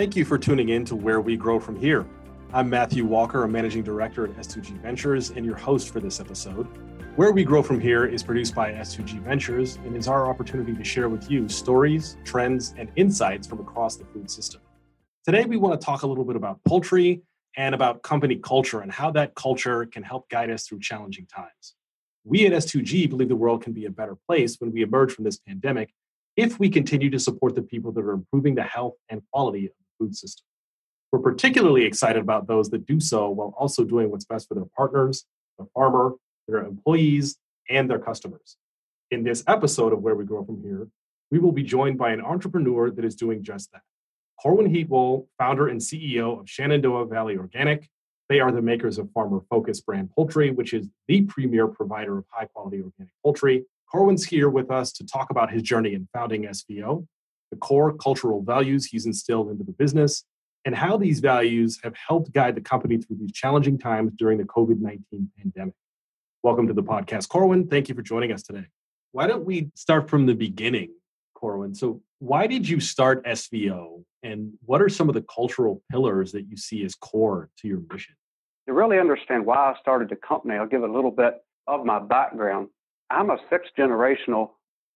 Thank you for tuning in to Where We Grow From Here. I'm Matthew Walker, a managing director at S2G Ventures, and your host for this episode. Where We Grow From Here is produced by S2G Ventures and is our opportunity to share with you stories, trends, and insights from across the food system. Today, we want to talk a little bit about poultry and about company culture and how that culture can help guide us through challenging times. We at S2G believe the world can be a better place when we emerge from this pandemic if we continue to support the people that are improving the health and quality of food system. We're particularly excited about those that do so while also doing what's best for their partners, the farmer, their employees, and their customers. In this episode of Where We Grow From Here, we will be joined by an entrepreneur that is doing just that. Corwin Heatwole, founder and CEO of Shenandoah Valley Organic. They are the makers of Farmer Focus brand poultry, which is the premier provider of high quality organic poultry. Corwin's here with us to talk about his journey in founding SVO, the core cultural values he's instilled into the business, and how these values have helped guide the company through these challenging times during the COVID 19 pandemic. Welcome to the podcast, Corwin. Thank you for joining us today. Why don't we start from the beginning, Corwin? So, why did you start SVO and what are some of the cultural pillars that you see as core to your mission? To really understand why I started the company, I'll give a little bit of my background. I'm a sixth generational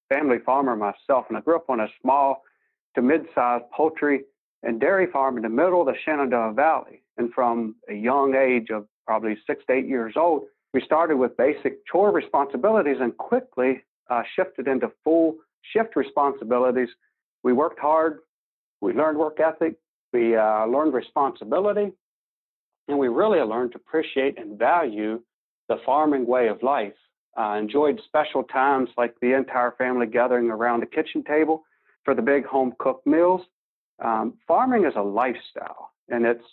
family farmer myself, and I grew up on a small to mid sized poultry and dairy farm in the middle of the Shenandoah Valley. And from a young age of probably six to eight years old, we started with basic chore responsibilities and quickly uh, shifted into full shift responsibilities. We worked hard we learned work ethic, we uh, learned responsibility, and we really learned to appreciate and value the farming way of life. Uh, enjoyed special times like the entire family gathering around the kitchen table for the big home cooked meals. Um, farming is a lifestyle, and it's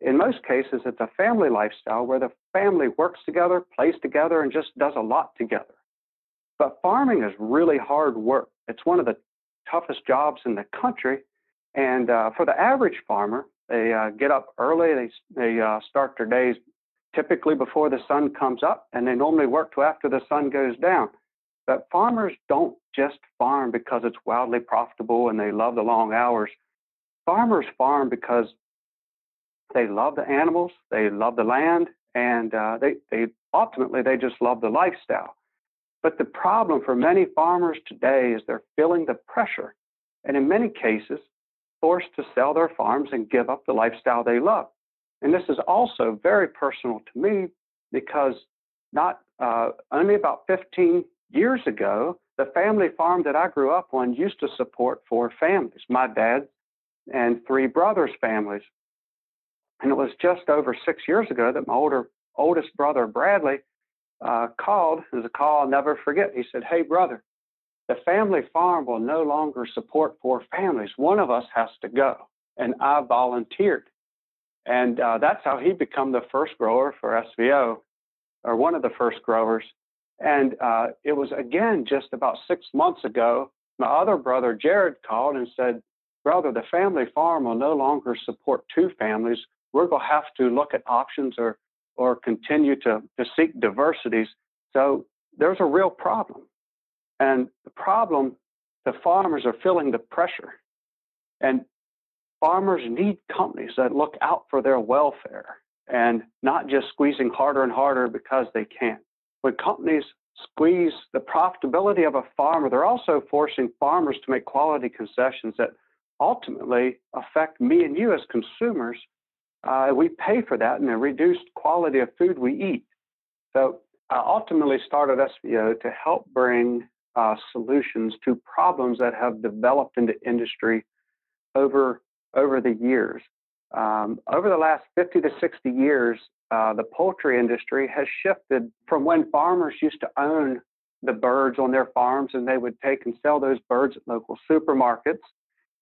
in most cases it's a family lifestyle where the family works together, plays together, and just does a lot together. But farming is really hard work. It's one of the toughest jobs in the country, and uh, for the average farmer, they uh, get up early. They they uh, start their days typically before the sun comes up, and they normally work till after the sun goes down. But farmers don't just farm because it's wildly profitable and they love the long hours. Farmers farm because they love the animals, they love the land, and uh, they they ultimately they just love the lifestyle. But the problem for many farmers today is they're feeling the pressure, and in many cases, forced to sell their farms and give up the lifestyle they love. And this is also very personal to me because not uh, only about 15 years ago, the family farm that I grew up on used to support four families my dad and three brothers' families. And it was just over six years ago that my older oldest brother Bradley uh, called. It was a call I'll never forget. He said, "Hey brother, the family farm will no longer support four families. One of us has to go. And I volunteered. And uh, that's how he became the first grower for SVO, or one of the first growers. And uh, it was again just about six months ago. My other brother, Jared, called and said, Brother, the family farm will no longer support two families. We're going to have to look at options or, or continue to, to seek diversities. So there's a real problem. And the problem, the farmers are feeling the pressure. And farmers need companies that look out for their welfare and not just squeezing harder and harder because they can. When companies squeeze the profitability of a farmer, they're also forcing farmers to make quality concessions that ultimately affect me and you as consumers. Uh, we pay for that in the reduced quality of food we eat. So I ultimately started SVO to help bring uh, solutions to problems that have developed in the industry over over the years. Um, over the last 50 to 60 years, uh, the poultry industry has shifted from when farmers used to own the birds on their farms and they would take and sell those birds at local supermarkets.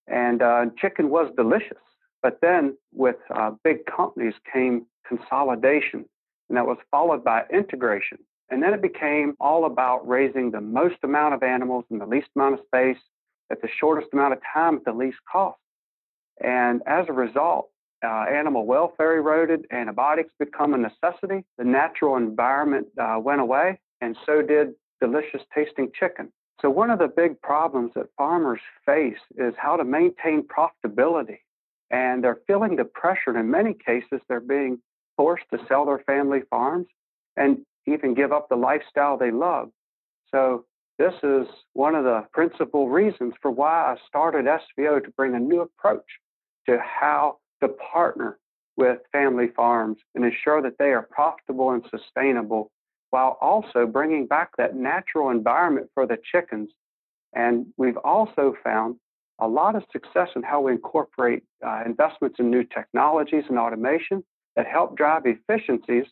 And uh, chicken was delicious. But then with uh, big companies came consolidation, and that was followed by integration. And then it became all about raising the most amount of animals in the least amount of space at the shortest amount of time at the least cost. And as a result, uh, animal welfare eroded, antibiotics become a necessity, the natural environment uh, went away, and so did delicious tasting chicken. So, one of the big problems that farmers face is how to maintain profitability and they're feeling the pressure. And in many cases, they're being forced to sell their family farms and even give up the lifestyle they love. So, this is one of the principal reasons for why I started SVO to bring a new approach to how to partner with family farms and ensure that they are profitable and sustainable while also bringing back that natural environment for the chickens. And we've also found a lot of success in how we incorporate uh, investments in new technologies and automation that help drive efficiencies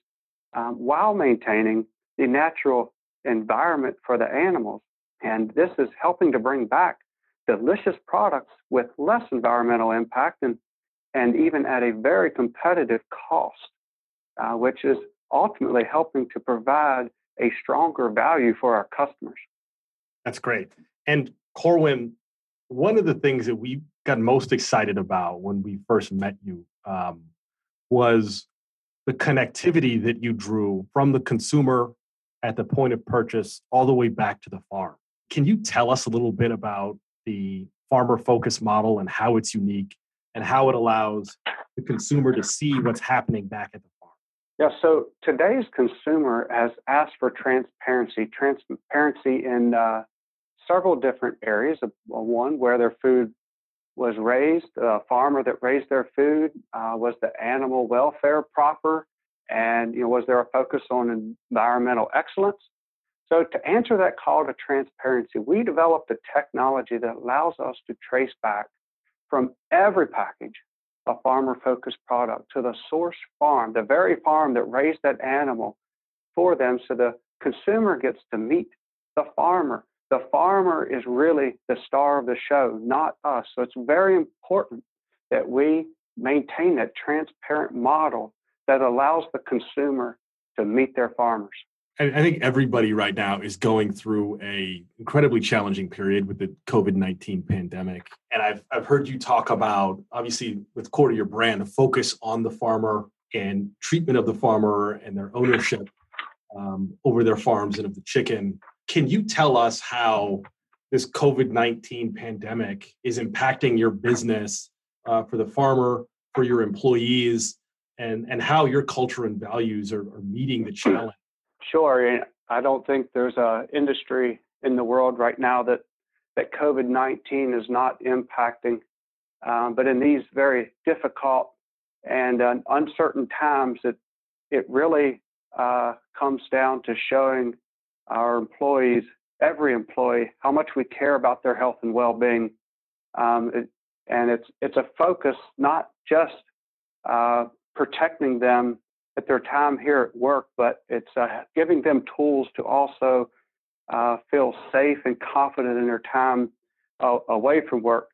um, while maintaining the natural environment for the animals. And this is helping to bring back delicious products with less environmental impact and, and even at a very competitive cost, uh, which is ultimately helping to provide a stronger value for our customers. That's great. And Corwin, one of the things that we got most excited about when we first met you um, was the connectivity that you drew from the consumer at the point of purchase all the way back to the farm. Can you tell us a little bit about the farmer focus model and how it's unique and how it allows the consumer to see what's happening back at the farm? Yeah, so today's consumer has asked for transparency, transparency in uh, several different areas. One, where their food was raised, the farmer that raised their food, uh, was the animal welfare proper, and you know, was there a focus on environmental excellence? So to answer that call to transparency, we developed a technology that allows us to trace back from every package a farmer focused product to the source farm, the very farm that raised that animal for them so the consumer gets to meet the farmer the farmer is really the star of the show, not us. So it's very important that we maintain that transparent model that allows the consumer to meet their farmers. I think everybody right now is going through a incredibly challenging period with the COVID nineteen pandemic, and I've I've heard you talk about obviously with core to your brand, a focus on the farmer and treatment of the farmer and their ownership um, over their farms and of the chicken. Can you tell us how this COVID 19 pandemic is impacting your business uh, for the farmer, for your employees, and, and how your culture and values are, are meeting the challenge? Sure. I don't think there's an industry in the world right now that, that COVID 19 is not impacting. Um, but in these very difficult and uh, uncertain times, it, it really uh, comes down to showing our employees, every employee, how much we care about their health and well-being. Um, it, and it's it's a focus not just uh, protecting them at their time here at work, but it's uh, giving them tools to also uh, feel safe and confident in their time uh, away from work.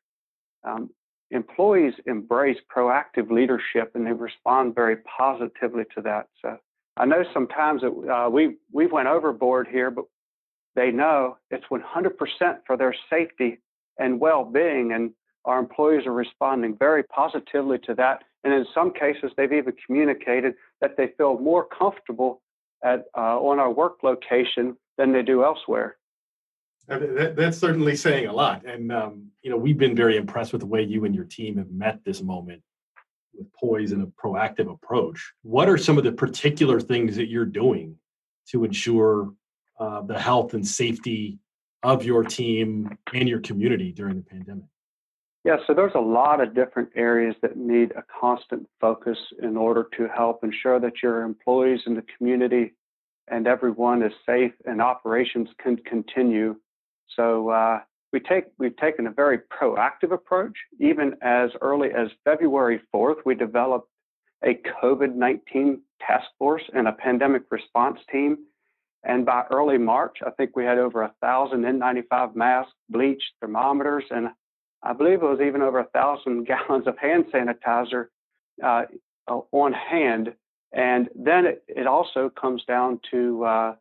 Um, employees embrace proactive leadership and they respond very positively to that. So I know sometimes that uh, we we went overboard here, but they know it's 100% for their safety and well-being, and our employees are responding very positively to that. And in some cases, they've even communicated that they feel more comfortable at uh, on our work location than they do elsewhere. That, that's certainly saying a lot, and um, you know we've been very impressed with the way you and your team have met this moment with poise and a proactive approach. What are some of the particular things that you're doing to ensure uh, the health and safety of your team and your community during the pandemic? Yeah, so there's a lot of different areas that need a constant focus in order to help ensure that your employees and the community and everyone is safe and operations can continue. So uh, we take we've taken a very proactive approach. Even as early as February 4th, we developed a COVID-19 task force and a pandemic response team. And by early March, I think we had over a thousand N95 masks, bleach, thermometers, and I believe it was even over a thousand gallons of hand sanitizer uh, on hand. And then it, it also comes down to uh,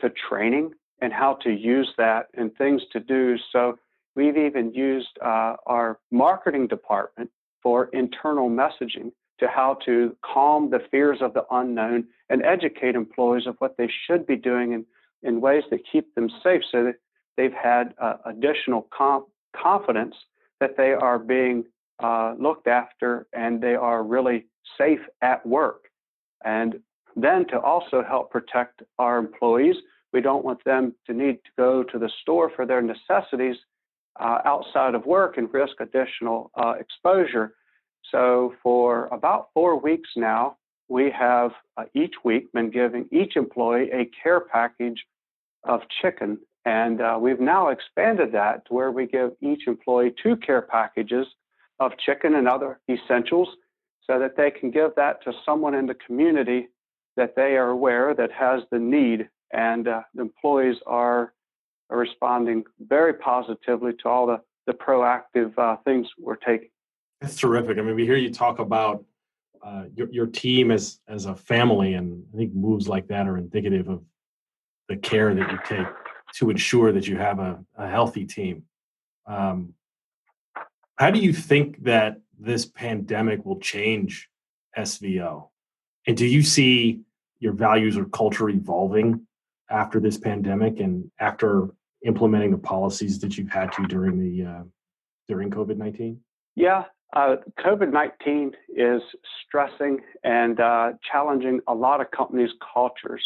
to training and how to use that and things to do. So we've even used uh, our marketing department for internal messaging to how to calm the fears of the unknown and educate employees of what they should be doing in, in ways that keep them safe so that they've had uh, additional comp- confidence that they are being uh, looked after and they are really safe at work. And then to also help protect our employees, we don't want them to need to go to the store for their necessities uh, outside of work and risk additional uh, exposure. So, for about four weeks now, we have uh, each week been giving each employee a care package of chicken. And uh, we've now expanded that to where we give each employee two care packages of chicken and other essentials so that they can give that to someone in the community that they are aware that has the need. And uh, the employees are, responding very positively to all the, the proactive uh, things we're taking. That's terrific. I mean, we hear you talk about uh, your, your team as, as a family, and I think moves like that are indicative of the care that you take to ensure that you have a, a healthy team. Um, how do you think that this pandemic will change SVO? And do you see your values or culture evolving after this pandemic and after implementing the policies that you've had to during the uh, during COVID nineteen? Yeah, uh, COVID nineteen is stressing and uh, challenging a lot of companies' cultures.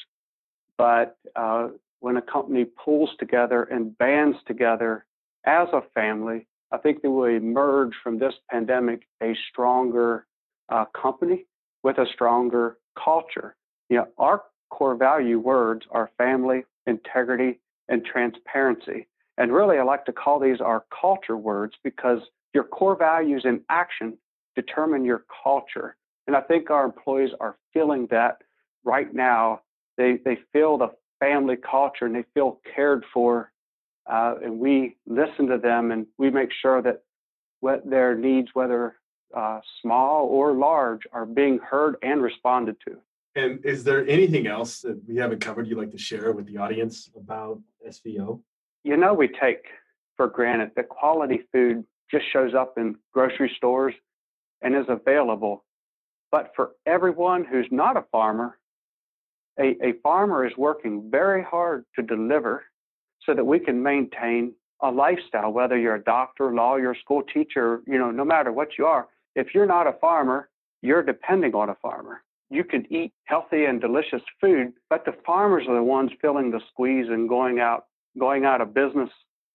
But uh, when a company pulls together and bands together as a family, I think they will emerge from this pandemic a stronger uh, company with a stronger culture. You know, our core value words are family, integrity, and transparency. And really, I like to call these our culture words because your core values in action determine your culture. And I think our employees are feeling that right now. They, they feel the family culture and they feel cared for. Uh, and we listen to them and we make sure that what their needs, whether uh, small or large, are being heard and responded to. And is there anything else that we haven't covered you'd like to share with the audience about SVO? You know, we take for granted that quality food just shows up in grocery stores and is available. But for everyone who's not a farmer, a, a farmer is working very hard to deliver so that we can maintain a lifestyle, whether you're a doctor, lawyer, school teacher, you know, no matter what you are, if you're not a farmer, you're depending on a farmer. You can eat healthy and delicious food, but the farmers are the ones feeling the squeeze and going out, going out of business.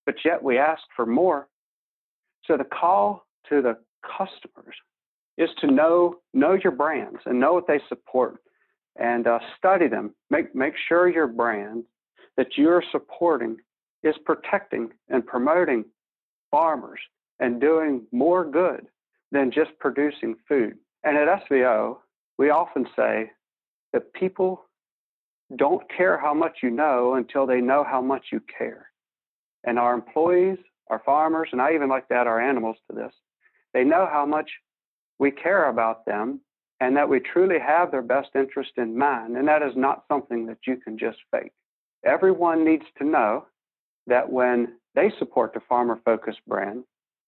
But yet we ask for more. So the call to the customers is to know know your brands and know what they support, and uh, study them. Make make sure your brand that you're supporting is protecting and promoting farmers and doing more good than just producing food. And at SVO, we often say that people don't care how much you know until they know how much you care. And our employees, our farmers, and I even like to add our animals to this, they know how much we care about them and that we truly have their best interest in mind. And that is not something that you can just fake. Everyone needs to know that when they support the farmer focused brand,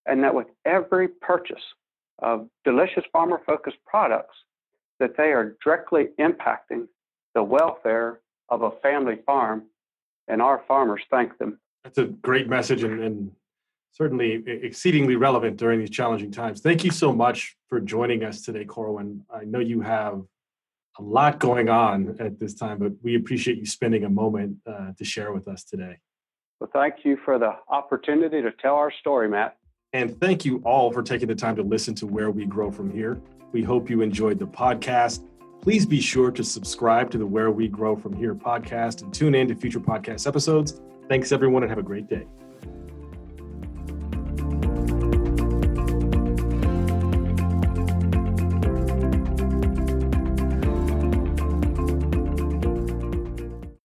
and that with every purchase of delicious farmer focused products that they are directly impacting the welfare of a family farm, and our farmers thank them. That's a great message and, and certainly exceedingly relevant during these challenging times. Thank you so much for joining us today, Corwin. I know you have a lot going on at this time, but we appreciate you spending a moment uh, to share with us today. Well, thank you for the opportunity to tell our story, Matt. And thank you all for taking the time to listen to Where We Grow From Here. We hope you enjoyed the podcast. Please be sure to subscribe to the Where We Grow From Here podcast and tune in to future podcast episodes. Thanks, everyone, and have a great day.